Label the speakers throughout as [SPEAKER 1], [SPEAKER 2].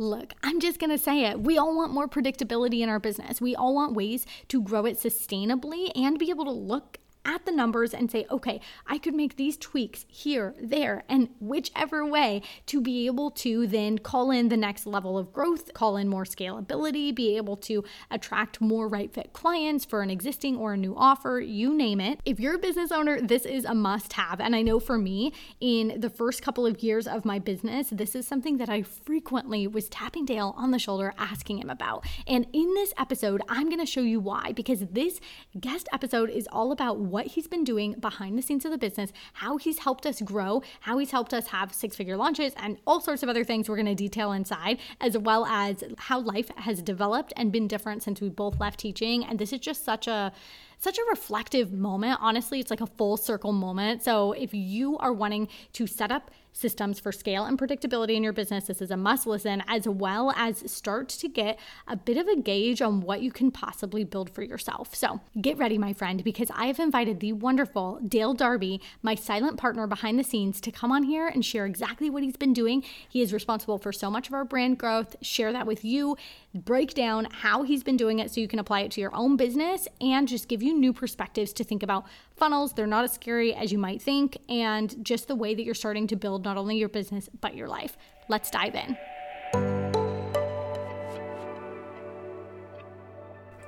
[SPEAKER 1] Look, I'm just going to say it. We all want more predictability in our business. We all want ways to grow it sustainably and be able to look at the numbers and say, okay, I could make these tweaks here, there, and whichever way to be able to then call in the next level of growth, call in more scalability, be able to attract more right fit clients for an existing or a new offer, you name it. If you're a business owner, this is a must have. And I know for me, in the first couple of years of my business, this is something that I frequently was tapping Dale on the shoulder, asking him about. And in this episode, I'm going to show you why, because this guest episode is all about what he's been doing behind the scenes of the business, how he's helped us grow, how he's helped us have six figure launches, and all sorts of other things we're going to detail inside, as well as how life has developed and been different since we both left teaching. And this is just such a such a reflective moment. Honestly, it's like a full circle moment. So if you are wanting to set up systems for scale and predictability in your business, this is a must listen, as well as start to get a bit of a gauge on what you can possibly build for yourself. So get ready, my friend, because I have invited the wonderful Dale Darby, my silent partner behind the scenes, to come on here and share exactly what he's been doing. He is responsible for so much of our brand growth, share that with you, break down how he's been doing it so you can apply it to your own business, and just give you new perspectives to think about funnels. They're not as scary as you might think, and just the way that you're starting to build not only your business, but your life. Let's dive in.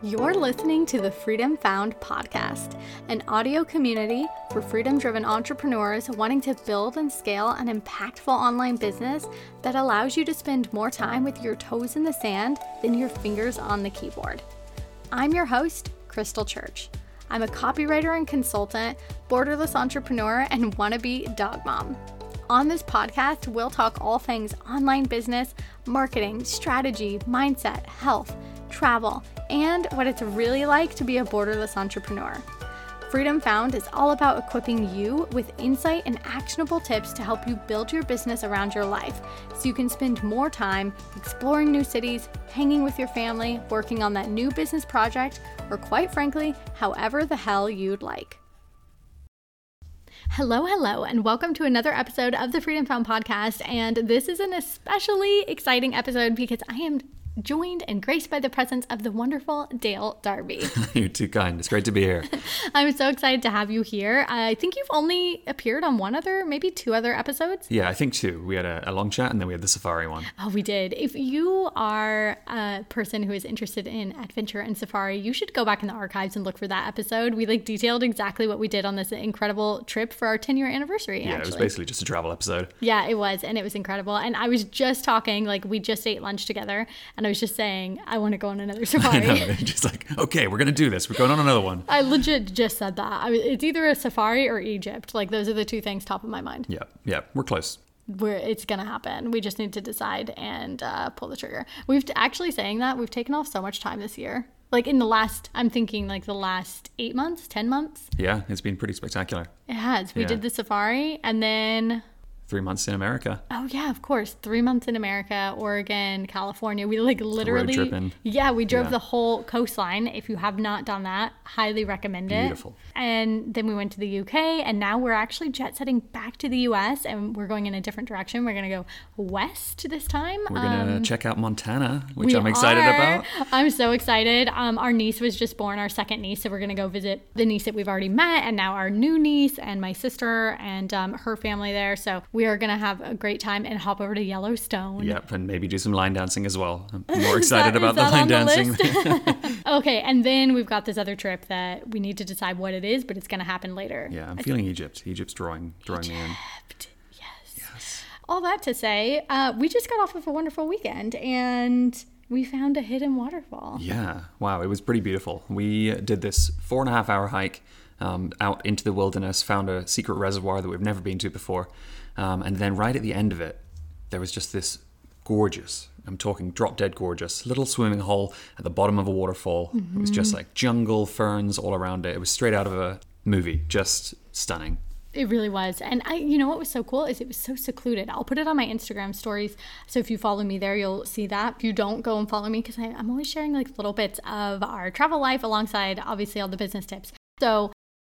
[SPEAKER 1] You're listening to the Freedom Found podcast, an audio community for freedom driven entrepreneurs wanting to build and scale an impactful online business that allows you to spend more time with your toes in the sand than your fingers on the keyboard. I'm your host, Krystle Church. I'm a copywriter and consultant, borderless entrepreneur, and wannabe dog mom. On this podcast, we'll talk all things online business, marketing, strategy, mindset, health, travel, and what it's really like to be a borderless entrepreneur. Freedom Found is all about equipping you with insight and actionable tips to help you build your business around your life so you can spend more time exploring new cities, hanging with your family, working on that new business project, or quite frankly, however the hell you'd like. Hello, hello, and welcome to another episode of the Freedom Found podcast. And this is an especially exciting episode because I am joined and graced by the presence of the wonderful Dale Darby.
[SPEAKER 2] You're too kind. It's great to be here.
[SPEAKER 1] I'm so excited to have you here. I think you've only appeared on one other, maybe two other episodes.
[SPEAKER 2] Yeah, I think two. We had a, a long chat and then we had the safari one.
[SPEAKER 1] Oh, we did. If you are a person who is interested in adventure and safari, you should go back in the archives and look for that episode. We like detailed exactly what we did on this incredible trip for our 10 year anniversary.
[SPEAKER 2] Yeah,
[SPEAKER 1] actually.
[SPEAKER 2] it was basically just a travel episode.
[SPEAKER 1] Yeah, it was. And it was incredible. And I was just talking, like, we just ate lunch together. And I was just saying, I want to go on another safari.
[SPEAKER 2] I know. Just like, okay, we're going to do this. We're going on another one.
[SPEAKER 1] I legit just said that. I, it's either a safari or Egypt. Like, those are the two things top of my mind.
[SPEAKER 2] Yeah, yeah, we're close.
[SPEAKER 1] Where it's gonna happen. We just need to decide and uh, pull the trigger. We've actually saying that we've taken off so much time this year. Like in the last, I'm thinking like the last eight months, ten months.
[SPEAKER 2] Yeah, it's been pretty spectacular.
[SPEAKER 1] It has. We
[SPEAKER 2] Yeah.
[SPEAKER 1] did the safari, and then
[SPEAKER 2] Three months in America.
[SPEAKER 1] oh yeah, of course, three months in America, Oregon, California. We like literally,
[SPEAKER 2] tripping.
[SPEAKER 1] yeah, we drove
[SPEAKER 2] Yeah.
[SPEAKER 1] the whole coastline. If you have not done that, highly recommend it.
[SPEAKER 2] Beautiful.
[SPEAKER 1] And then we went to the UK, and now we're actually jet setting back to the US, and we're going in a different direction. We're gonna go west this time.
[SPEAKER 2] We're going to
[SPEAKER 1] Um,
[SPEAKER 2] check out Montana, which I'm excited
[SPEAKER 1] are.
[SPEAKER 2] about.
[SPEAKER 1] I'm so excited. Um, our niece was just born, our second niece, so we're gonna go visit the niece that we've already met, and now our new niece and my sister and um, her family there. So we are gonna have a great time and hop over to Yellowstone.
[SPEAKER 2] Yep, and maybe do some line dancing as well. I'm more excited
[SPEAKER 1] that-
[SPEAKER 2] about the line
[SPEAKER 1] the
[SPEAKER 2] dancing.
[SPEAKER 1] Okay, and then we've got this other trip that we need to decide what it is, but it's gonna happen later.
[SPEAKER 2] yeah, I'm feeling Egypt. Egypt's drawing, drawing me in.
[SPEAKER 1] Egypt, yes. All that to say, uh, we just got off of a wonderful weekend and we found a hidden waterfall.
[SPEAKER 2] Yeah, wow, it was pretty beautiful. We did this four and a half hour hike um, out into the wilderness, found a secret reservoir that we've never been to before, um, and then right at the end of it, there was just this gorgeous, I'm talking drop dead gorgeous, little swimming hole at the bottom of a waterfall. It was just like jungle, ferns all around it. It was straight out of a movie, just stunning.
[SPEAKER 1] It really was. And I you know what was so cool is it was so secluded. I'll put it on my Instagram stories. So if you follow me there, you'll see that. If you don't go and follow me because I'm always sharing like little bits of our travel life alongside obviously all the business tips. So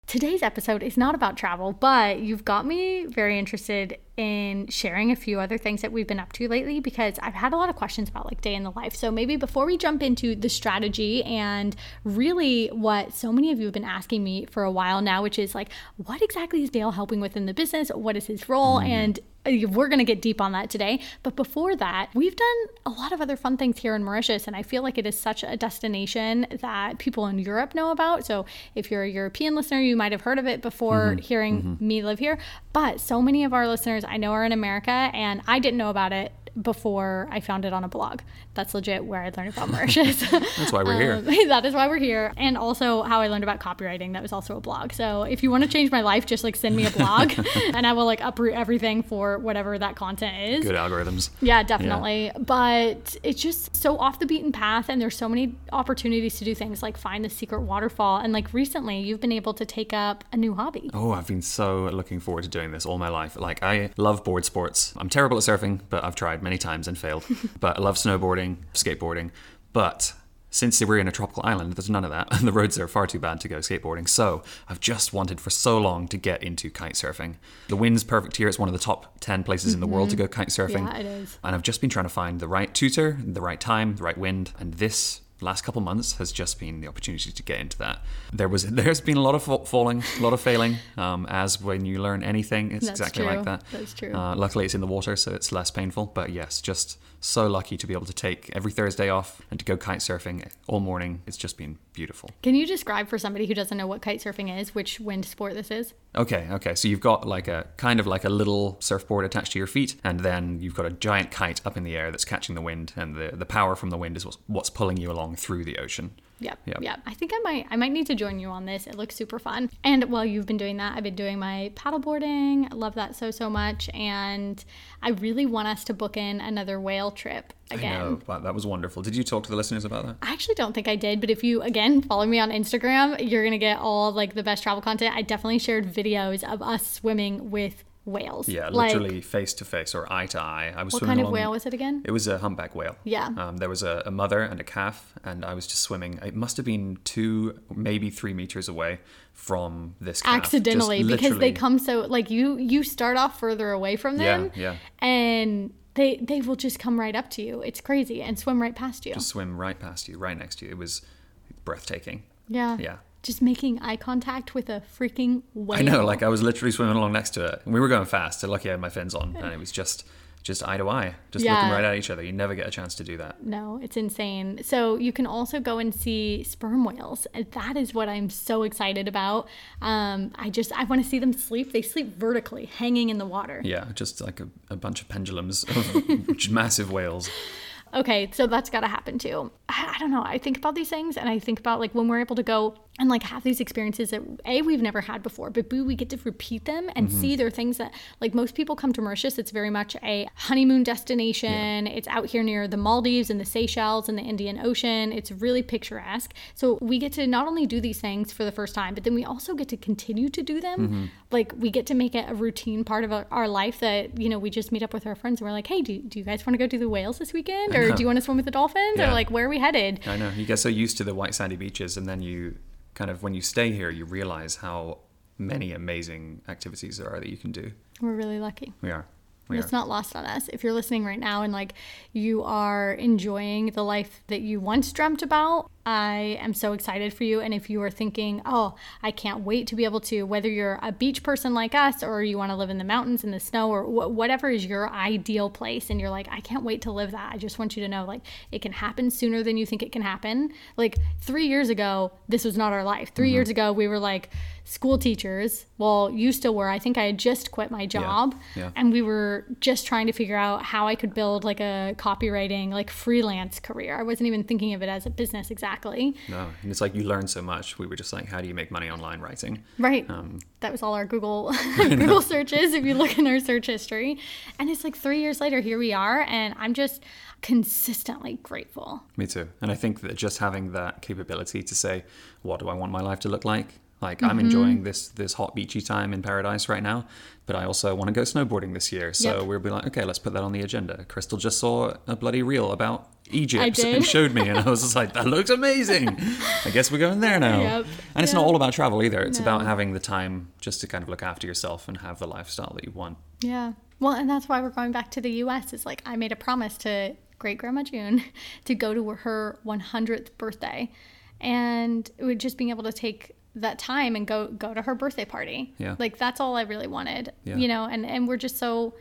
[SPEAKER 1] Today's episode is not about travel, but you've got me very interested in sharing a few other things that we've been up to lately because I've had a lot of questions about like day in the life. So maybe before we jump into the strategy and really what so many of you have been asking me for a while now, which is like, what exactly is Dale helping with in the business? What is his role? Mm-hmm. And uh, we're going to get deep on that today. But before that, we've done a lot of other fun things here in Mauritius. And I feel like it is such a destination that people in Europe know about. So if you're a European listener, you might have heard of it before mm-hmm. hearing mm-hmm. me live here. But so many of our listeners I know are in America, and I didn't know about it before I found it on a blog. That's legit where I learned about Mauritius.
[SPEAKER 2] That's why we're um,
[SPEAKER 1] here. that is why we're here. And also how I learned about copywriting. That was also a blog. So if you want to change my life, just like send me a blog and I will like uproot everything for whatever that content is.
[SPEAKER 2] Good algorithms.
[SPEAKER 1] Yeah, definitely. Yeah. But it's just so off the beaten path and there's so many opportunities to do things like find the secret waterfall. And like recently you've been able to take up a new hobby.
[SPEAKER 2] Oh, I've been so looking forward to doing this all my life. Like I love board sports. I'm terrible at surfing, but I've tried many times and failed. but I love snowboarding, skateboarding. But since we're in a tropical island, there's none of that, and the roads are far too bad to go skateboarding. So I've just wanted for so long to get into kite surfing. The wind's perfect here. It's one of the top 10 places mm-hmm. in the world to
[SPEAKER 1] mm-hmm.
[SPEAKER 2] go kite surfing.
[SPEAKER 1] Yeah, it is.
[SPEAKER 2] And I've just been trying to find the right tutor, the right time, the right wind. And this last couple months has just been the opportunity to get into that. There was there's been a lot of falling, a lot of failing. Um, as when you learn anything, it's
[SPEAKER 1] That's
[SPEAKER 2] exactly
[SPEAKER 1] true.
[SPEAKER 2] like that.
[SPEAKER 1] That's true.
[SPEAKER 2] Uh, luckily, it's in the water, so it's less painful. But yes, just so lucky to be able to take every Thursday off and to go kite surfing all morning. It's just been beautiful.
[SPEAKER 1] Can you describe for somebody who doesn't know what kite surfing is, which wind sport this is?
[SPEAKER 2] Okay, okay. So you've got like a kind of like a little surfboard attached to your feet, and then you've got a giant kite up in the air that's catching the wind, and the, the power from the wind is what's, what's pulling you along through the ocean.
[SPEAKER 1] Yeah, yeah. I think I might I might need to join you on this. It looks super fun. And while you've been doing that, I've been doing my paddleboarding. I love that so so much, and I really want us to book in another whale trip again. I know.
[SPEAKER 2] Wow, that was wonderful. Did you talk to the listeners about that?
[SPEAKER 1] I actually don't think I did, but if you again follow me on Instagram, you're gonna get all like the best travel content. I definitely shared videos of us swimming with whales.
[SPEAKER 2] Yeah, literally face to face or eye to eye.
[SPEAKER 1] I was what kind of whale was it again?
[SPEAKER 2] It was a humpback whale.
[SPEAKER 1] Yeah.
[SPEAKER 2] Um, there was a, a, mother and a calf, and I was just swimming. It must have been two, maybe three meters away from this calf.
[SPEAKER 1] accidentally because they come so like you you start off further away from them.
[SPEAKER 2] Yeah,
[SPEAKER 1] yeah. And they they will just come right up to you. It's crazy and swim right past you.
[SPEAKER 2] Just swim right past you, right next to you. It was breathtaking.
[SPEAKER 1] Yeah.
[SPEAKER 2] Yeah
[SPEAKER 1] just making eye contact with a freaking whale.
[SPEAKER 2] I know, like I was literally swimming along next to it. And we were going fast, so lucky I had my fins on, and it was just just eye to eye, just yeah. looking right at each other. You never get a chance to do that.
[SPEAKER 1] No, it's insane. So you can also go and see sperm whales. That is what I'm so excited about. Um, I just I want to see them sleep. They sleep vertically, hanging in the water.
[SPEAKER 2] Yeah, just like a, a bunch of pendulums of massive whales.
[SPEAKER 1] Okay, so that's got to happen too. I, I, don't know. I think about these things and I think about like when we're able to go and like have these experiences that A, we've never had before, but B, we get to repeat them and mm-hmm. see there are things that like most people come to Mauritius. It's very much a honeymoon destination. Yeah. It's out here near the Maldives and the Seychelles and the Indian Ocean. It's really picturesque. So we get to not only do these things for the first time, but then we also get to continue to do them. Mm-hmm. Like we get to make it a routine part of our, life that, you know, we just meet up with our friends and we're like, hey, do, do you guys want to go do the whales this weekend? Or do you want to swim with the dolphins? Yeah. Or like, where are we headed?
[SPEAKER 2] I know. You get so used to the white sandy beaches and then you kind of when you stay here, you realize how many amazing activities there are that you can do.
[SPEAKER 1] We're really lucky.
[SPEAKER 2] We are.
[SPEAKER 1] We it's are. not lost on us. If you're listening right now and like you are enjoying the life that you once dreamt about, I am so excited for you. And if you are thinking, oh, I can't wait to be able to, whether you're a beach person like us or you want to live in the mountains in the snow or wh- whatever is your ideal place, and you're like, I can't wait to live that. I just want you to know, like, it can happen sooner than you think it can happen. Like, three years ago, this was not our life. 3 mm-hmm. years ago, we were like school teachers. Well, you still were. I think I had just quit my job.
[SPEAKER 2] Yeah. Yeah.
[SPEAKER 1] And we were just trying to figure out how I could build like a copywriting, like freelance career. I wasn't even thinking of it as a business exactly.
[SPEAKER 2] No, and it's like you learn so much. We were just like, how do you make money online writing?
[SPEAKER 1] Right. Um, that was all our Google Google searches. If you look in our search history, and it's like three years later, here we are, and I'm just consistently grateful.
[SPEAKER 2] Me too. And I think that just having that capability to say, what do I want my life to look like? Like mm-hmm. I'm enjoying this this hot beachy time in paradise right now, but I also want to go snowboarding this year. So yep. we'll be like, okay, let's put that on the agenda. Krystle just saw a bloody reel about Egypt and showed me, and I was just like, that looks amazing. I guess we're going there now.
[SPEAKER 1] Yep.
[SPEAKER 2] And it's not all about travel either. It's about having the time just to kind of look after yourself and have the lifestyle that you want.
[SPEAKER 1] Yeah. Well, and that's why we're going back to the US. It's like I made a promise to great grandma June to go to her 100th birthday. And it would just being able to take that time and go go to her birthday party.
[SPEAKER 2] Yeah.
[SPEAKER 1] Like that's all I really wanted.
[SPEAKER 2] Yeah.
[SPEAKER 1] You know, and and we're just so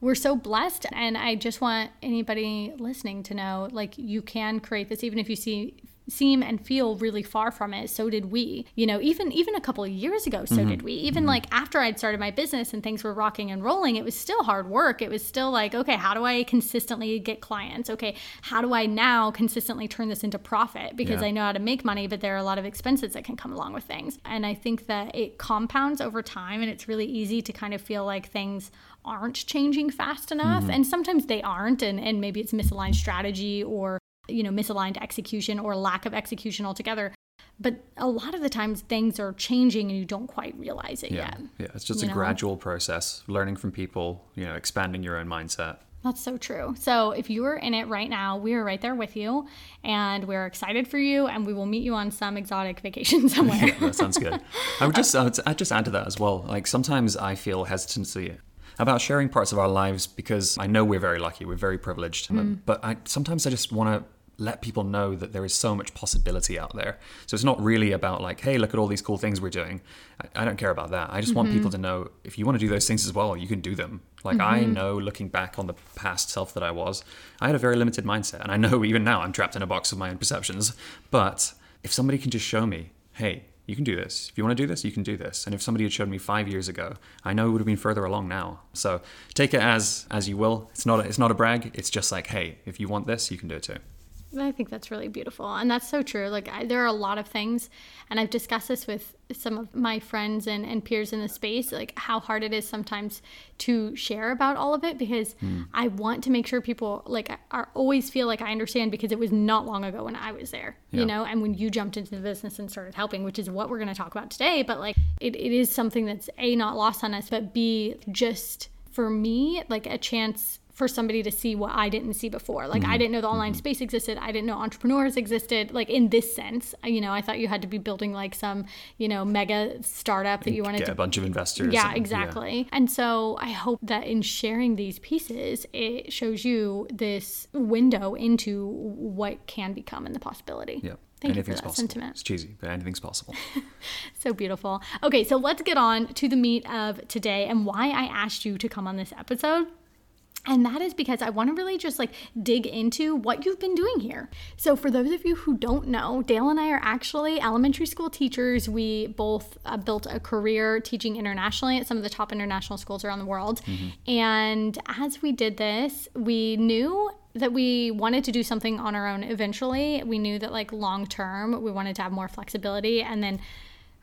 [SPEAKER 1] we're so blessed and I just want anybody listening to know like you can create this even if you see seem and feel really far from it so did we. You know even even a couple of years ago so mm-hmm. did we. Even mm-hmm. like after i'd started my business and things were rocking and rolling it was still hard work. It was still like okay how do i consistently get clients? Okay how do i now consistently turn this into profit? Because
[SPEAKER 2] Yeah.
[SPEAKER 1] i know how to make money but there are a lot of expenses that can come along with things. And i think that it compounds over time and it's really easy to kind of feel like things aren't changing fast enough. Mm-hmm. And sometimes they aren't and, and maybe it's misaligned strategy or you know misaligned execution or lack of execution altogether but a lot of the times things are changing and you don't quite realize it
[SPEAKER 2] Yeah.
[SPEAKER 1] yet
[SPEAKER 2] Yeah. It's just a
[SPEAKER 1] know?
[SPEAKER 2] gradual process, learning from people, you know, expanding your own mindset.
[SPEAKER 1] That's so true. So if you are in it right now, we are right there with you and we're excited for you and we will meet you on some exotic vacation somewhere.
[SPEAKER 2] Yeah, that sounds good. I would uh, just, I would, I'd just add to that as well. Like sometimes I feel hesitancy about sharing parts of our lives because I know we're very lucky, we're very privileged, hmm. but I sometimes I just want to let people know that there is so much possibility out there. So it's not really about like, hey, look at all these cool things we're doing. I, I don't care about that. I just want mm-hmm. people to know if you want to do those things as well, you can do them. Like I mm-hmm. know looking back on the past self that I was, I had a very limited mindset. And I know even now I'm trapped in a box of my own perceptions. But if somebody can just show me, hey, you can do this. If you want to do this, you can do this. And if somebody had showed me five years ago, I know it would have been further along now. So take it as as you will. It's not a, it's not a brag. It's just like, hey, if you want this, you can do it too.
[SPEAKER 1] I think that's really beautiful. And that's so true. Like, I, there are a lot of things, and I've discussed this with some of my friends and, and peers in the space, like how hard it is sometimes to share about all of it because hmm. I want to make sure people, like, are always feel like I understand because it was not long ago when I was there,
[SPEAKER 2] Yeah.
[SPEAKER 1] you know, and when you jumped into the business and started helping, which is what we're going to talk about today. But, like, it, it is something that's A, not lost on us, but B, just for me, like, a chance for somebody to see what I didn't see before. Like I mm-hmm. didn't know the online mm-hmm. space existed. I didn't know entrepreneurs existed. Like in this sense, uh, you know, I thought you had to be building like some, you know, mega startup that you wanted to
[SPEAKER 2] Get
[SPEAKER 1] to
[SPEAKER 2] a bunch of investors.
[SPEAKER 1] yeah, exactly. And so I hope that in sharing these pieces, it shows you this window into what can become and the possibility.
[SPEAKER 2] Yeah.
[SPEAKER 1] Thank you
[SPEAKER 2] anything's
[SPEAKER 1] for that
[SPEAKER 2] possible.
[SPEAKER 1] sentiment.
[SPEAKER 2] It's cheesy, but anything's possible.
[SPEAKER 1] So beautiful. Okay, so let's get on to the meat of today and why I asked you to come on this episode. And that is because I want to really just like dig into what you've been doing here. So, for those of you who don't know, Dale and I are actually elementary school teachers. We both uh, built a career teaching internationally at some of the top international schools around the world. And as we did this, we knew that we wanted to do something on our own eventually. We knew that, like, long term, we wanted to have more flexibility. And then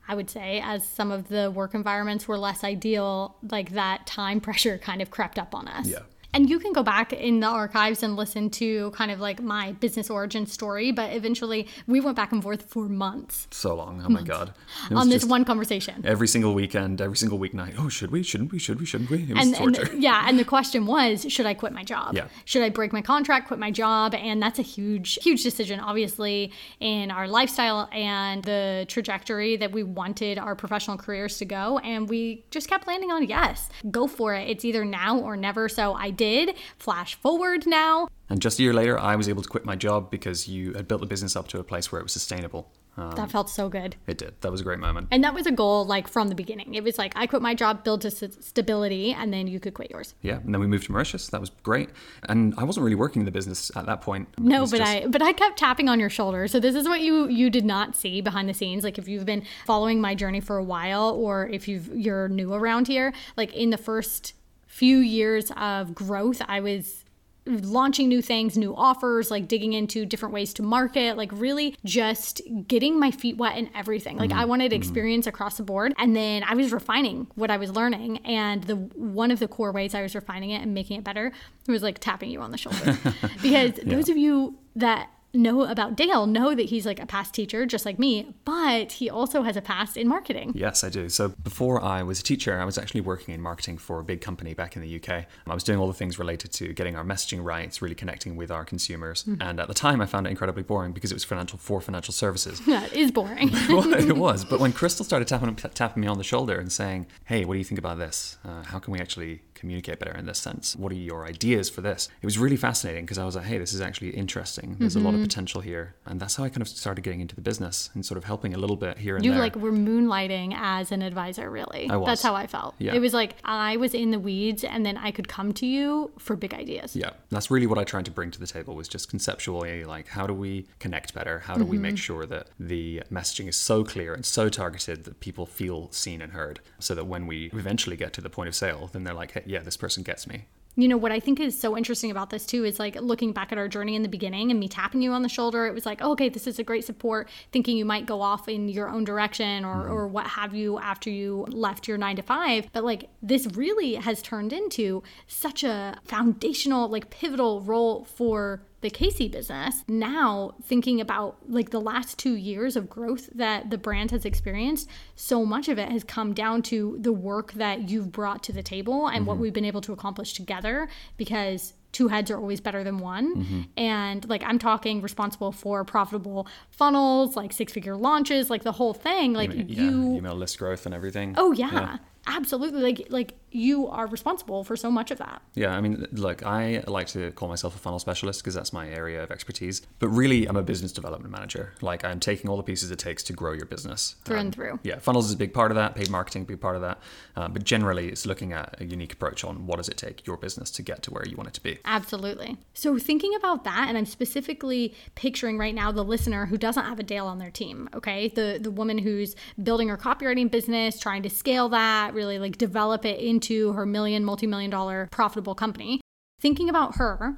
[SPEAKER 1] I would say, as some of the work environments were less ideal, like that time pressure kind of crept up on us.
[SPEAKER 2] Yeah.
[SPEAKER 1] And you can go back in the archives and listen to kind of like my business origin story, but eventually we went back and forth for months
[SPEAKER 2] so long. Oh my god.
[SPEAKER 1] On this one conversation.
[SPEAKER 2] every single weekend, every single weeknight. Oh, should we? Shouldn't we? Should we? Shouldn't we? It was
[SPEAKER 1] And, and
[SPEAKER 2] torture.
[SPEAKER 1] yeah, and the question was, should I quit my job?
[SPEAKER 2] Yeah.
[SPEAKER 1] Should I break my contract, quit my job? And that's a huge, huge decision, obviously, in our lifestyle and the trajectory that we wanted our professional careers to go. And we just kept landing on yes, go for it. It's either now or never. So I did. Flash forward now.
[SPEAKER 2] And just a year later, I was able to quit my job because you had built the business up to a place where it was sustainable. Um,
[SPEAKER 1] That felt so good.
[SPEAKER 2] it did. That was a great moment.
[SPEAKER 1] And that was a goal like from the beginning. It was like I quit my job, build to s- stability, and then you could quit yours.
[SPEAKER 2] Yeah, and then we moved to Mauritius. That was great. And I wasn't really working in the business at that point.
[SPEAKER 1] No, but
[SPEAKER 2] just-
[SPEAKER 1] I but I kept tapping on your shoulder. So this is what you you did not see behind the scenes. Like if you've been following my journey for a while, or if you've you're new around here, like in the first few years of growth, I was launching new things, new offers, like digging into different ways to market, like really just getting my feet wet in everything. Like I mm-hmm. wanted mm-hmm. experience across the board and then I was refining what I was learning and the one of the core ways I was refining it and making it better was like tapping you on the shoulder. because those of you that know about Dale know that he's like a past teacher, just like me, but he also has a past in marketing.
[SPEAKER 2] Yes, I do. So before I was a teacher, I was actually working in marketing for a big company back in the UK. I was doing all the things related to getting our messaging right, really connecting with our consumers. Mm-hmm. And at the time, I found it incredibly boring because it was financial for financial services.
[SPEAKER 1] That is boring.
[SPEAKER 2] well, it was. But when Krystle started tapping, tapping me on the shoulder and saying, hey, what do you think about this? Uh, how can we actually communicate better in this sense? What are your ideas for this? It was really fascinating because I was like, hey, this is actually interesting. There's mm-hmm. a lot of mm-hmm. potential here. And that's how I kind of started getting into the business and sort of helping a little bit here and
[SPEAKER 1] you
[SPEAKER 2] there.
[SPEAKER 1] You like were moonlighting as an advisor, really.
[SPEAKER 2] I was.
[SPEAKER 1] That's how I felt. Yeah. It was like I was in the weeds and then I could come to you for big ideas.
[SPEAKER 2] Yeah. That's really what I tried to bring to the table was just conceptually like how do we connect better? How do mm-hmm. we make sure that the messaging is so clear and so targeted that people feel seen and heard so that when we eventually get to the point of sale, then they're like, hey, yeah, this person gets me.
[SPEAKER 1] You know, what I think is so interesting about this too is like looking back at our journey in the beginning and me tapping you on the shoulder. It was like, oh, okay, this is a great support, thinking you might go off in your own direction or, mm-hmm. or what have you after you left your nine to five. But like this really has turned into such a foundational, like pivotal role for the KC business, now thinking about like the last two years of growth that the brand has experienced, so much of it has come down to the work that you've brought to the table and mm-hmm. what we've been able to accomplish together because two heads are always better than one. Mm-hmm. And like I'm talking responsible for profitable funnels, like six figure launches, like the whole thing. Like
[SPEAKER 2] email,
[SPEAKER 1] you
[SPEAKER 2] yeah, email list growth and everything.
[SPEAKER 1] Oh yeah. yeah. Absolutely. Like like you are responsible for so much of that.
[SPEAKER 2] Yeah, I mean, look, I like to call myself a funnel specialist because that's my area of expertise. But really, I'm a business development manager. Like, I'm taking all the pieces it takes to grow your business
[SPEAKER 1] through
[SPEAKER 2] um,
[SPEAKER 1] and through.
[SPEAKER 2] Yeah, funnels is a big part of that. Paid marketing, a big part of that. Uh, but generally, it's looking at a unique approach on what does it take your business to get to where you want it to be.
[SPEAKER 1] Absolutely. So thinking about that, and I'm specifically picturing right now the listener who doesn't have a Dale on their team. Okay, the the woman who's building her copywriting business, trying to scale that, really like develop it into her million, multi million dollar profitable company. Thinking about her,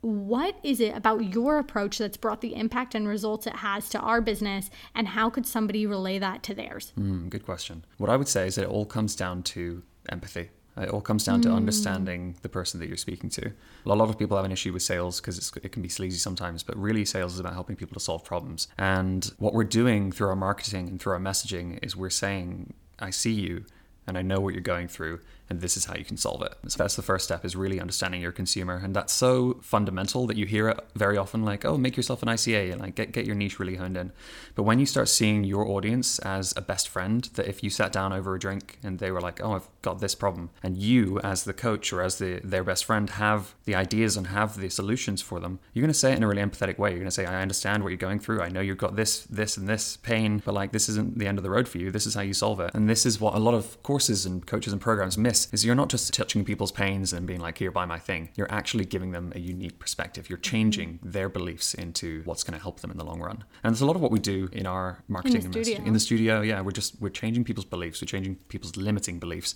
[SPEAKER 1] what is it about your approach that's brought the impact and results it has to our business, and how could somebody relay that to theirs?
[SPEAKER 2] Mm, good question. What I would say is that it all comes down to empathy. It all comes down to mm. understanding the person that you're speaking to. A lot of people have an issue with sales because it can be sleazy sometimes, but really, sales is about helping people to solve problems. And what we're doing through our marketing and through our messaging is we're saying, I see you and I know what you're going through and this is how you can solve it. So that's the first step is really understanding your consumer. And that's so fundamental that you hear it very often like, oh, make yourself an ICA and like get, get your niche really honed in. But when you start seeing your audience as a best friend, that if you sat down over a drink and they were like, oh, I've got this problem, and you as the coach or as the their best friend have the ideas and have the solutions for them, you're gonna say it in a really empathetic way. You're gonna say, I understand what you're going through. I know you've got this, this, and this pain, but like this isn't the end of the road for you. This is how you solve it. And this is what a lot of courses and coaches and programs miss is you're not just touching people's pains and being like, here, buy my thing. You're actually giving them a unique perspective. You're changing mm-hmm. their beliefs into what's going to help them in the long run. And there's a lot of what we do in our marketing
[SPEAKER 1] in the studio.
[SPEAKER 2] In the studio, yeah, we're just we're changing people's beliefs. We're changing people's limiting beliefs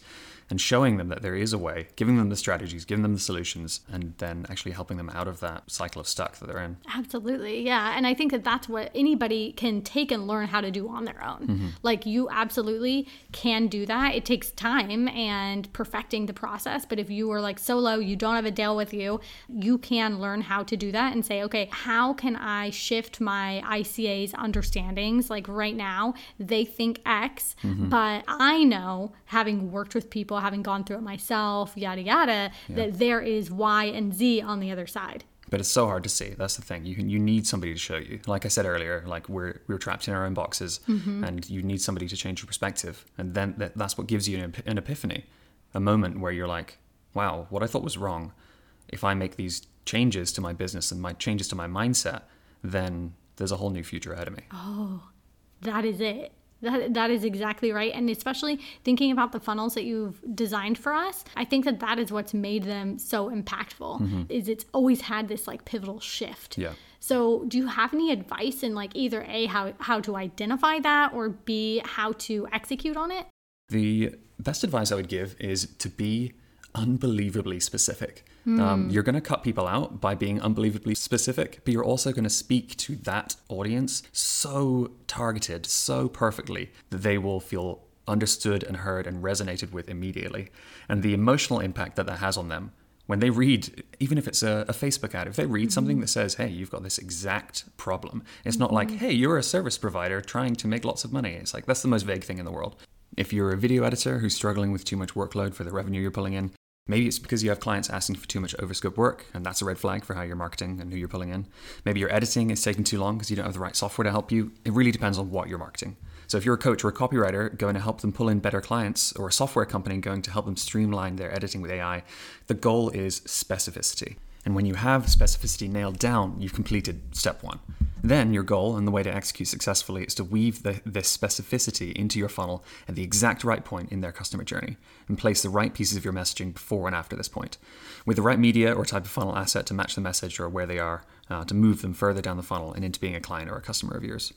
[SPEAKER 2] and showing them that there is a way, giving them the strategies, giving them the solutions, and then actually helping them out of that cycle of stuck that they're in.
[SPEAKER 1] Absolutely. Yeah. And I think that that's what anybody can take and learn how to do on their own. Mm-hmm. Like you absolutely can do that. It takes time and perfecting the process. But if you are like solo, you don't have a Dale with you, you can learn how to do that and say, okay, how can I shift my ICA's understandings? Like right now, they think X, mm-hmm. but I know having worked with people having gone through it myself, yada yada, yeah. that there is Y and Z on the other side.
[SPEAKER 2] But it's so hard to see. That's the thing. You can, you need somebody to show you. Like I said earlier, like we're we're trapped in our own boxes, mm-hmm. and you need somebody to change your perspective, and then that, that's what gives you an, an epiphany, a moment where you're like, wow, what I thought was wrong. If I make these changes to my business and my changes to my mindset, then there's a whole new future ahead of me.
[SPEAKER 1] Oh, that is it. That, that is exactly right. And especially thinking about the funnels that you've designed for us, I think that that is what's made them so impactful mm-hmm. is it's always had this like pivotal shift.
[SPEAKER 2] Yeah.
[SPEAKER 1] So do you have any advice in like either A, how, how to identify that or B, how to execute on it?
[SPEAKER 2] The best advice I would give is to be unbelievably specific. Mm. Um, you're going to cut people out by being unbelievably specific, but you're also going to speak to that audience so targeted, so perfectly that they will feel understood and heard and resonated with immediately. And the emotional impact that that has on them when they read, even if it's a, a Facebook ad, if they read something
[SPEAKER 1] Mm-hmm.
[SPEAKER 2] that says, hey, you've got this exact problem, it's not like,
[SPEAKER 1] Mm-hmm.
[SPEAKER 2] hey, you're a service provider trying to make lots of money. It's like, that's the most vague thing in the world. If you're a video editor who's struggling with too much workload for the revenue you're pulling in, maybe it's because you have clients asking for too much overscope work, and that's a red flag for how you're marketing and who you're pulling in. Maybe your editing is taking too long because you don't have the right software to help you. It really depends on what you're marketing. So if you're a coach or a copywriter going to help them pull in better clients, or a software company going to help them streamline their editing with AI, the goal is specificity. And when you have specificity nailed down, you've completed step one. Then your goal and the way to execute successfully is to weave the, this specificity into your funnel at the exact right point in their customer journey and place the right pieces of your messaging before and after this point. With the right media or type of funnel asset to match the message or where they are, uh, to move them further down the funnel and into being a client or a customer of yours.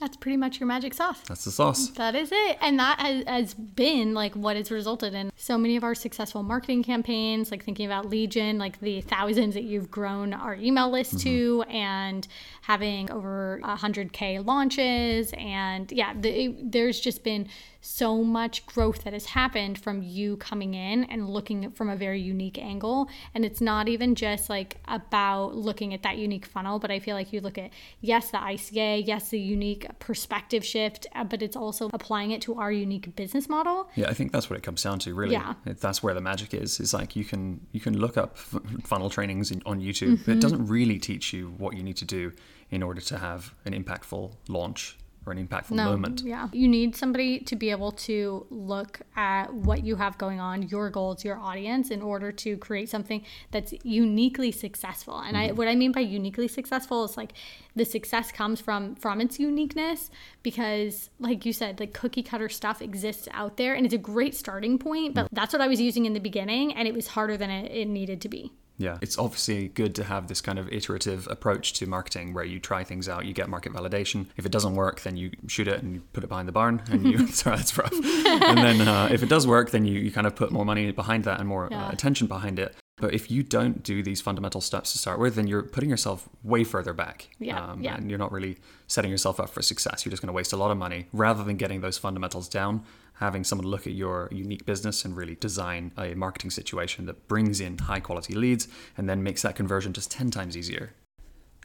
[SPEAKER 1] That's pretty much your magic sauce.
[SPEAKER 2] That's the sauce.
[SPEAKER 1] That is it. And that has, has been like what has resulted in so many of our successful marketing campaigns, like thinking about lead gen, like the thousands that you've grown our email list mm-hmm. to, and having over 100K launches. And yeah, the, it- there's just been so much growth that has happened from you coming in and looking from a very unique angle. And it's not even just like about looking at that unique funnel, but I feel like you look at, yes, the ICA, yes, the unique perspective shift, uh, but it's also applying it to our unique business model.
[SPEAKER 2] Yeah, I think that's what it comes down to, really.
[SPEAKER 1] Yeah.
[SPEAKER 2] It- That's where the magic is. Is like you can you can look up funnel trainings in, on YouTube. but It doesn't really teach you what you need to do in order to have an impactful launch or an impactful moment.
[SPEAKER 1] Yeah. You need somebody to be able to look at what you have going on, your goals, your audience, in order to create something that's uniquely successful. And I mm-hmm. what I mean by uniquely successful is like the success comes from from its uniqueness because like you said, like cookie cutter stuff exists out there and it's a great starting point, but mm-hmm. that's what I was using in the beginning and it was harder than it, it needed to be.
[SPEAKER 2] Yeah, it's obviously good to have this kind of iterative approach to marketing where you try things out, you get market validation. If it doesn't work, then you shoot it and you put it behind the barn, and you sorry that's rough. and then uh, if it does work, then you, you kind of put more money behind that and more
[SPEAKER 1] Yeah.
[SPEAKER 2] uh, attention behind it. But if you don't do these fundamental steps to start with, then you're putting yourself way further back.
[SPEAKER 1] Yeah, yeah.
[SPEAKER 2] And you're not really setting yourself up for success. You're just going to waste a lot of money rather than getting those fundamentals down, having someone look at your unique business and really design a marketing situation that brings in high quality leads and then makes that conversion just 10 times easier.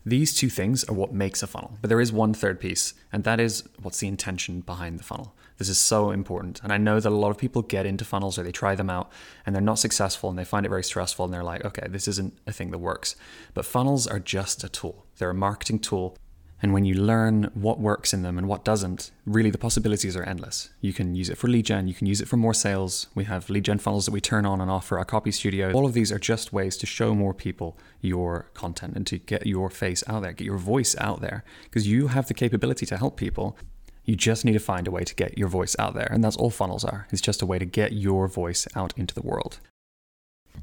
[SPEAKER 2] These two things are what makes a funnel, but there is one third piece, and that is what's the intention behind the funnel. This is so important. And I know that a lot of people get into funnels or they try them out and they're not successful and they find it very stressful and they're like, okay, this isn't a thing that works. But funnels are just a tool, they're a marketing tool. And when you learn what works in them and what doesn't, really the possibilities are endless. You can use it for lead gen, you can use it for more sales. We have lead gen funnels that we turn on and off for our copy studio. All of these are just ways to show more people your content and to get your face out there, get your voice out there, because you have the capability to help people. You just need to find a way to get your voice out there. And that's all funnels are. It's just a way to get your voice out into the world.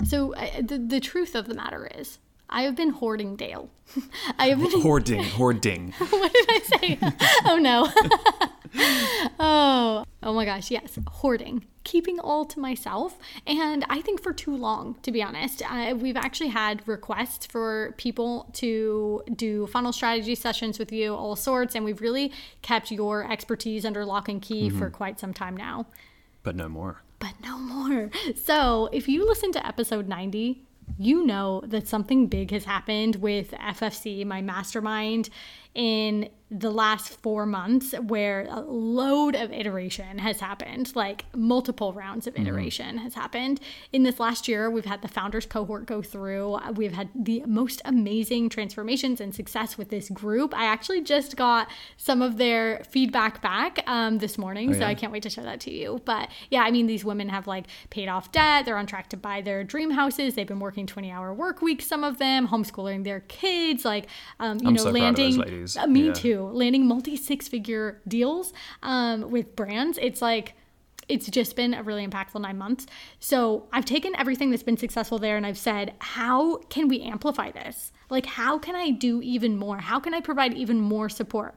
[SPEAKER 1] So uh, the, the truth of the matter is, I have been hoarding Dale. I have been
[SPEAKER 2] Hoarding, hoarding.
[SPEAKER 1] what did I say? oh no. oh, oh my gosh, yes, hoarding, keeping all to myself, and I think for too long, to be honest. Uh, we've actually had requests for people to do funnel strategy sessions with you, all sorts, and we've really kept your expertise under lock and key for quite some time now.
[SPEAKER 2] But no more.
[SPEAKER 1] But no more. So, if you listen to episode 90, you know that something big has happened with FFC, my mastermind, in the last four months, where a load of iteration has happened, like multiple rounds of iteration has happened. In this last year, we've had the founders cohort go through. We've had the most amazing transformations and success with this group. I actually just got some of their feedback back um, this morning, so
[SPEAKER 2] yeah?
[SPEAKER 1] I can't wait to show that to you. But yeah, I mean, these women have like paid off debt. They're on track to buy their dream houses. They've been working 20 hour work weeks, some of them, homeschooling their kids, like, um, you
[SPEAKER 2] I'm
[SPEAKER 1] know,
[SPEAKER 2] so proud of those
[SPEAKER 1] landing.
[SPEAKER 2] Ladies.
[SPEAKER 1] Uh, me
[SPEAKER 2] Yeah.
[SPEAKER 1] too. Landing multi six figure deals um, with brands. It's like, it's just been a really impactful nine months. So I've taken everything that's been successful there and I've said, how can we amplify this? Like, how can I do even more? How can I provide even more support?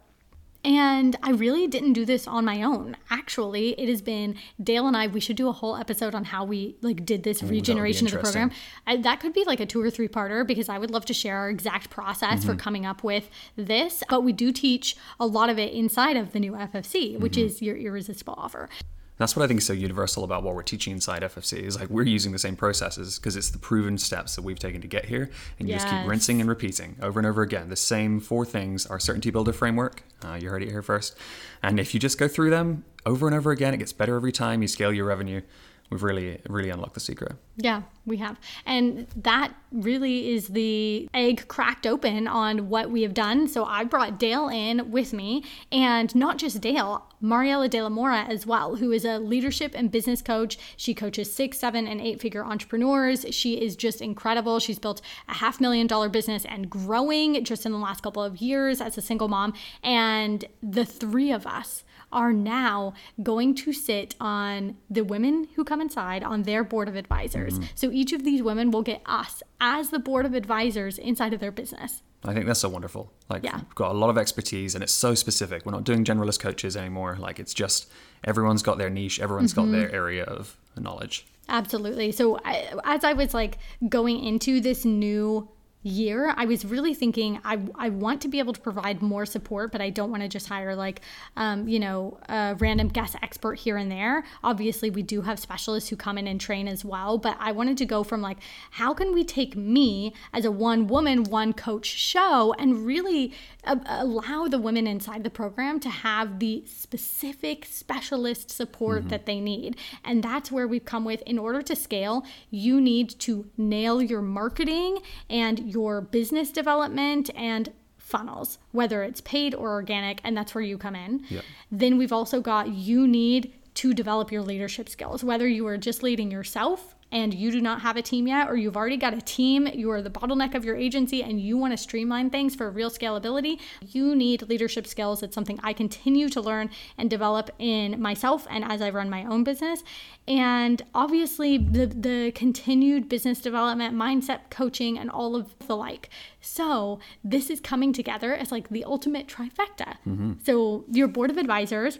[SPEAKER 1] And I really didn't do this on my own. Actually, it has been Dale and I. We should do a whole episode on how we like did this
[SPEAKER 2] be
[SPEAKER 1] regeneration of the program. I, that could be like a two or three parter because I would love to share our exact process
[SPEAKER 2] Mm-hmm.
[SPEAKER 1] for coming up with this. But we do teach a lot of it inside of the new FFC, which
[SPEAKER 2] Mm-hmm.
[SPEAKER 1] is your irresistible offer.
[SPEAKER 2] That's what I think is so universal about what we're teaching inside FFC is like we're using the same processes because it's the proven steps that we've taken to get here, and you just keep rinsing and repeating over and over again. The same four things: our certainty builder framework. Uh, you heard it here first, and if you just go through them over and over again, it gets better every time. You scale your revenue. We've really, really unlocked the secret.
[SPEAKER 1] Yeah, we have. And that really is the egg cracked open on what we have done. So I brought Dale in with me, and not just Dale, Mariela De La Mora as well, who is a leadership and business coach. She coaches six, seven, and eight figure entrepreneurs. She is just incredible. She's built a half million dollar business and growing just in the last couple of years as a single mom. And the three of us are now going to sit on the women who come inside on their board of advisors. Mm-hmm. So each of these women will get us as the board of advisors inside of their business.
[SPEAKER 2] I think that's so wonderful. Like
[SPEAKER 1] Yeah.
[SPEAKER 2] we've got a lot of expertise and it's so specific. We're not doing generalist coaches anymore. Like it's just everyone's got their niche, Everyone's got their mm-hmm. area of knowledge.
[SPEAKER 1] Absolutely. So I, as I was like going into this new year, I was really thinking I, I want to be able to provide more support, but I don't want to just hire like, um, you know, a random guest expert here and there. Obviously, we do have specialists who come in and train as well, but I wanted to go from like, how can we take me as a one woman, one coach show and really uh, allow the women inside the program to have the specific specialist support that they need. And that's where we've come with in order to scale, you need to nail your marketing and your business development and funnels, whether it's paid or organic, and that's where you come in.
[SPEAKER 2] Yep.
[SPEAKER 1] Then we've also got you need to develop your leadership skills, whether you are just leading yourself and you do not have a team yet, or you've already got a team, you are the bottleneck of your agency, and you want to streamline things for real scalability, you need leadership skills. It's something I continue to learn and develop in myself and as I run my own business. And obviously, the, the continued business development, mindset coaching, and all of the like. So, this is coming together as like the ultimate trifecta. Mm-hmm. So, your board of advisors,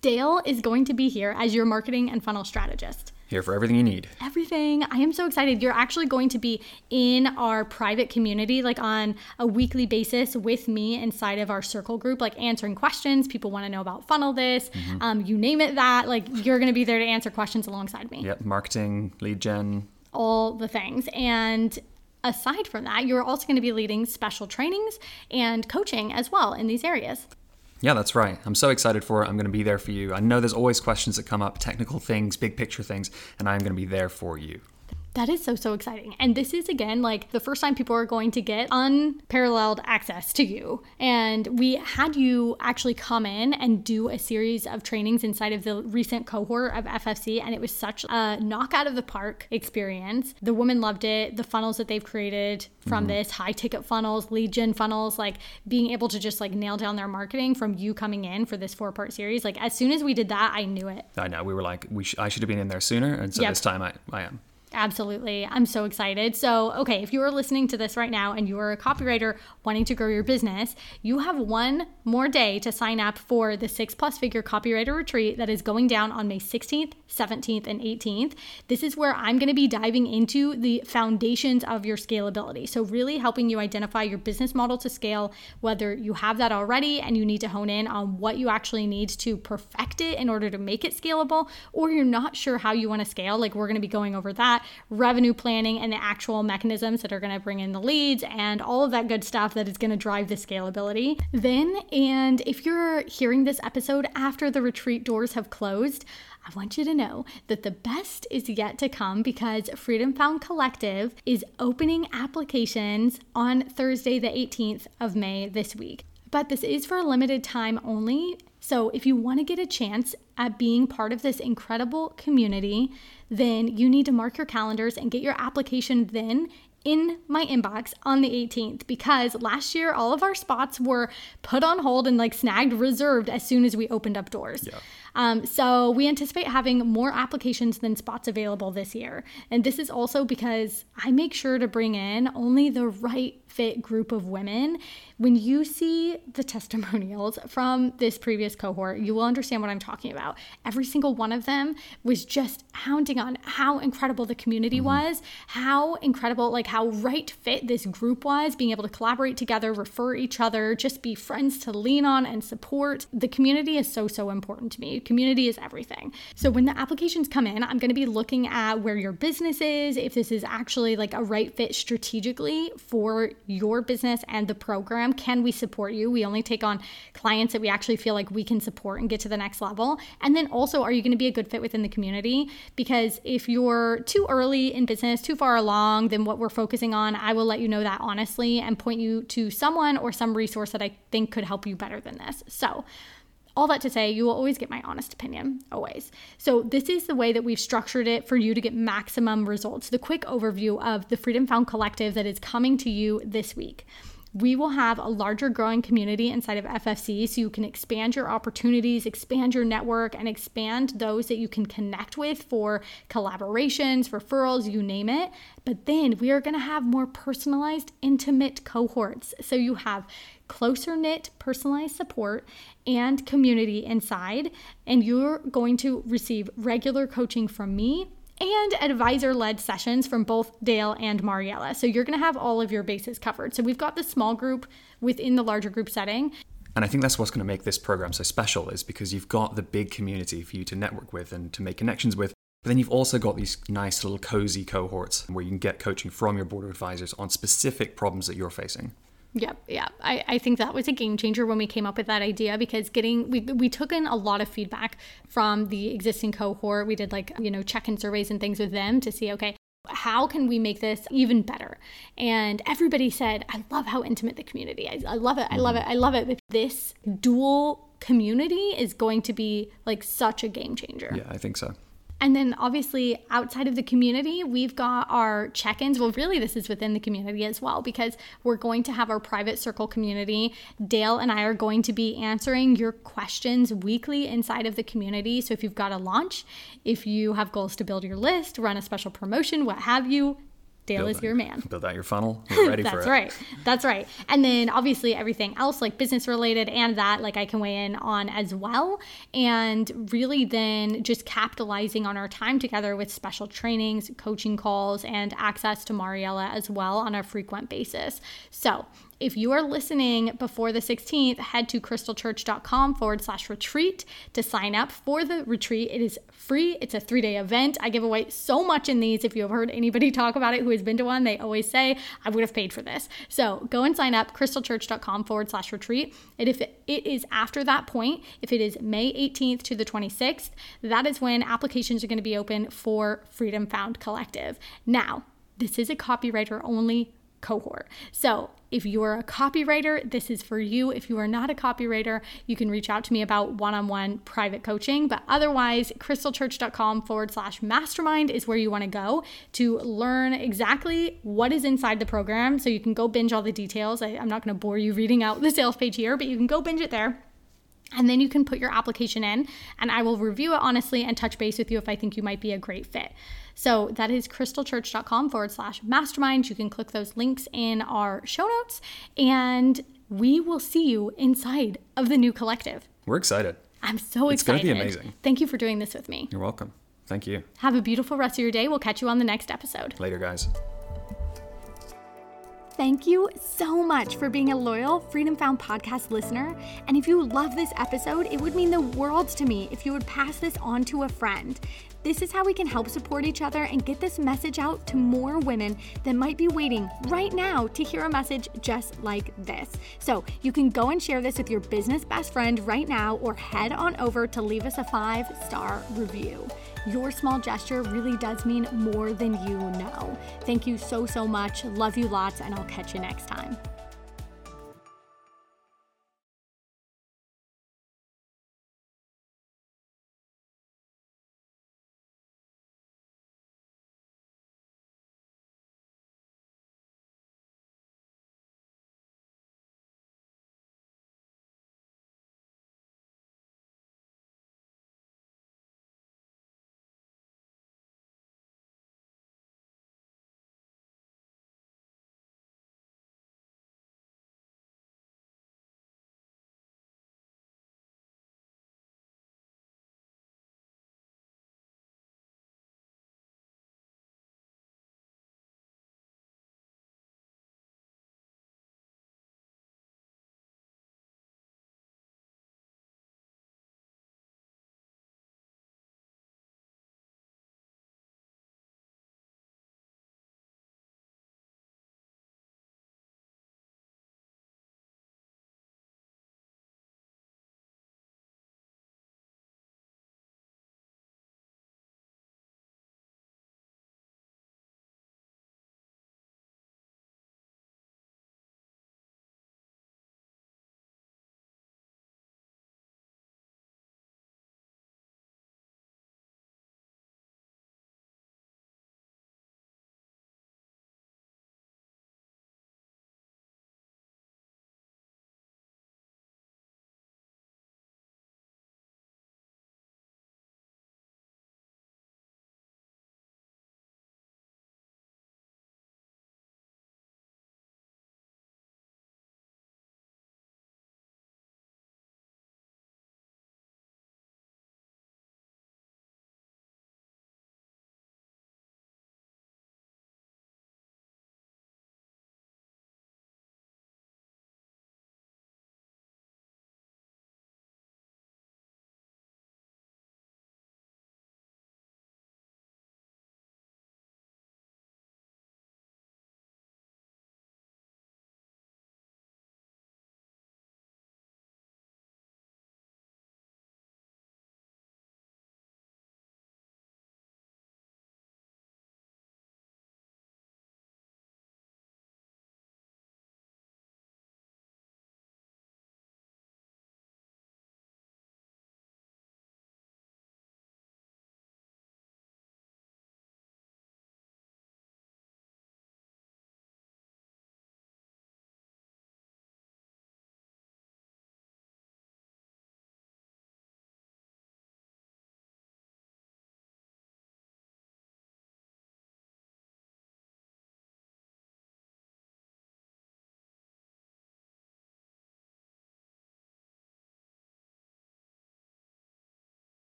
[SPEAKER 1] Dale is going to be here as your marketing and funnel strategist
[SPEAKER 2] Here for everything you need.
[SPEAKER 1] everything. I am so excited. You're actually going to be in our private community, like on a weekly basis with me inside of our circle group, like answering questions. People want to know about funnel this, um, you name it that. Like you're going to be there to answer questions alongside me
[SPEAKER 2] Yep, marketing, lead gen.
[SPEAKER 1] all the things. And aside from that, you're also going to be leading special trainings and coaching as well in these areas.
[SPEAKER 2] Yeah, that's right. I'm so excited for it. I'm going to be there for you. I know there's always questions that come up, technical things, big picture things, and I'm going to be there for you.
[SPEAKER 1] That is so, so exciting. And this is, again, like the first time people are going to get unparalleled access to you. And we had you actually come in and do a series of trainings inside of the recent cohort of FFC. And it was such a knock out of the park experience. The women loved it. The funnels that they've created from mm-hmm. this high ticket funnels, lead gen funnels, like being able to just like nail down their marketing from you coming in for this four part series. Like as soon as we did that, I knew it.
[SPEAKER 2] I know we were like, we sh- I should have been in there sooner, and so
[SPEAKER 1] Yep.
[SPEAKER 2] this time I, I am.
[SPEAKER 1] Absolutely. I'm so excited. So, okay, if you are listening to this right now and you are a copywriter wanting to grow your business, you have one more day to sign up for the six plus figure copywriter retreat that is going down on May 16th, 17th, and 18th. This is where I'm going to be diving into the foundations of your scalability. So, really helping you identify your business model to scale, whether you have that already and you need to hone in on what you actually need to perfect it in order to make it scalable, or you're not sure how you want to scale. Like, we're going to be going over that revenue planning and the actual mechanisms that are going to bring in the leads and all of that good stuff that is going to drive the scalability. Then, and if you're hearing this episode after the retreat doors have closed, I want you to know that the best is yet to come because Freedom Found Collective is opening applications on Thursday, the 18th of May this week. But this is for a limited time only. So if you want to get a chance at being part of this incredible community, then you need to mark your calendars and get your application then in my inbox on the 18th because last year all of our spots were put on hold and like snagged reserved as soon as we opened up doors. Um, so we anticipate having more applications than spots available this year. And this is also because I make sure to bring in only the right fit group of women. When you see the testimonials from this previous cohort, you will understand what I'm talking about. Every single one of them was just hounding on how incredible the community was, how incredible, like how how right fit this group was, being able to collaborate together, refer each other, just be friends to lean on and support. The community is so, so important to me. Community is everything. So when the applications come in, I'm going to be looking at where your business is, if this is actually like a right fit strategically for your business and the program. Can we support you? We only take on clients that we actually feel like we can support and get to the next level. And then also, are you going to be a good fit within the community? Because if you're too early in business, too far along than what we're focusing on, I will let you know that honestly and point you to someone or some resource that I think could help you better than this. So, all that to say, you will always get my honest opinion, always. So, this is the way that we've structured it for you to get maximum results. The quick overview of the Freedom Found Collective that is coming to you this week we will have a larger growing community inside of FFC so you can expand your opportunities, expand your network, and expand those that you can connect with for collaborations, referrals, you name it. But then we are going to have more personalized, intimate cohorts. So you have closer knit, personalized support and community inside, and you're going to receive regular coaching from me and advisor led sessions from both Dale and Mariella. So you're going to have all of your bases covered. So we've got the small group within the larger group setting.
[SPEAKER 2] And I think that's what's going to make this program so special is because you've got the big community for you to network with and to make connections with. But then you've also got these nice little cozy cohorts where you can get coaching from your board of advisors on specific problems that you're facing.
[SPEAKER 1] Yep, yeah. I, I think that was a game changer when we came up with that idea because getting we we took in a lot of feedback from the existing cohort. We did like, you know, check-in surveys and things with them to see, okay, how can we make this even better? And everybody said, I love how intimate the community is. I love it. I love it. I love it. This dual community is going to be like such a game changer.
[SPEAKER 2] Yeah, I think so.
[SPEAKER 1] And then obviously outside of the community, we've got our check ins. Well, really, this is within the community as well because we're going to have our private circle community. Dale and I are going to be answering your questions weekly inside of the community. So if you've got a launch, if you have goals to build your list, run a special promotion, what have you, Dale
[SPEAKER 2] Build
[SPEAKER 1] is
[SPEAKER 2] out-
[SPEAKER 1] your man.
[SPEAKER 2] Build out your funnel. We're ready for
[SPEAKER 1] That's
[SPEAKER 2] it.
[SPEAKER 1] right. That's right. And then obviously everything else, like business related and that, like I can weigh in on as well. And really then just capitalizing on our time together with special trainings, coaching calls, and access to Mariella as well on a frequent basis. So if you are listening before the 16th, head to krystlechurch.com forward slash retreat to sign up for the retreat. It is free, it's a three day event. I give away so much in these. If you have heard anybody talk about it who has been to one, they always say, I would have paid for this. So go and sign up, krystlechurch.com forward slash retreat. And if it is after that point, if it is May 18th to the 26th, that is when applications are going to be open for Freedom Found Collective. Now, this is a copywriter only cohort. So, if you are a copywriter, this is for you. If you are not a copywriter, you can reach out to me about one on one private coaching. But otherwise, krystlechurch.com forward slash mastermind is where you want to go to learn exactly what is inside the program. So, you can go binge all the details. I, I'm not going to bore you reading out the sales page here, but you can go binge it there. And then you can put your application in, and I will review it honestly and touch base with you if I think you might be a great fit. So that is krystlechurch.com forward slash mastermind. You can click those links in our show notes, and we will see you inside of the new collective.
[SPEAKER 2] We're excited.
[SPEAKER 1] I'm so excited.
[SPEAKER 2] It's gonna be amazing.
[SPEAKER 1] Thank you for doing this with me.
[SPEAKER 2] You're welcome. Thank you.
[SPEAKER 1] Have a beautiful rest of your day. We'll catch you on the next episode.
[SPEAKER 2] Later, guys.
[SPEAKER 1] Thank you so much for being a loyal Freedom Found podcast listener. And if you love this episode, it would mean the world to me if you would pass this on to a friend. This is how we can help support each other and get this message out to more women that might be waiting right now to hear a message just like this. So you can go and share this with your business best friend right now or head on over to leave us a five star review. Your small gesture really does mean more than you know. Thank you so, so much. Love you lots, and I'll catch you next time.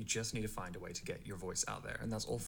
[SPEAKER 2] You just need to find a way to get your voice out there, and that's all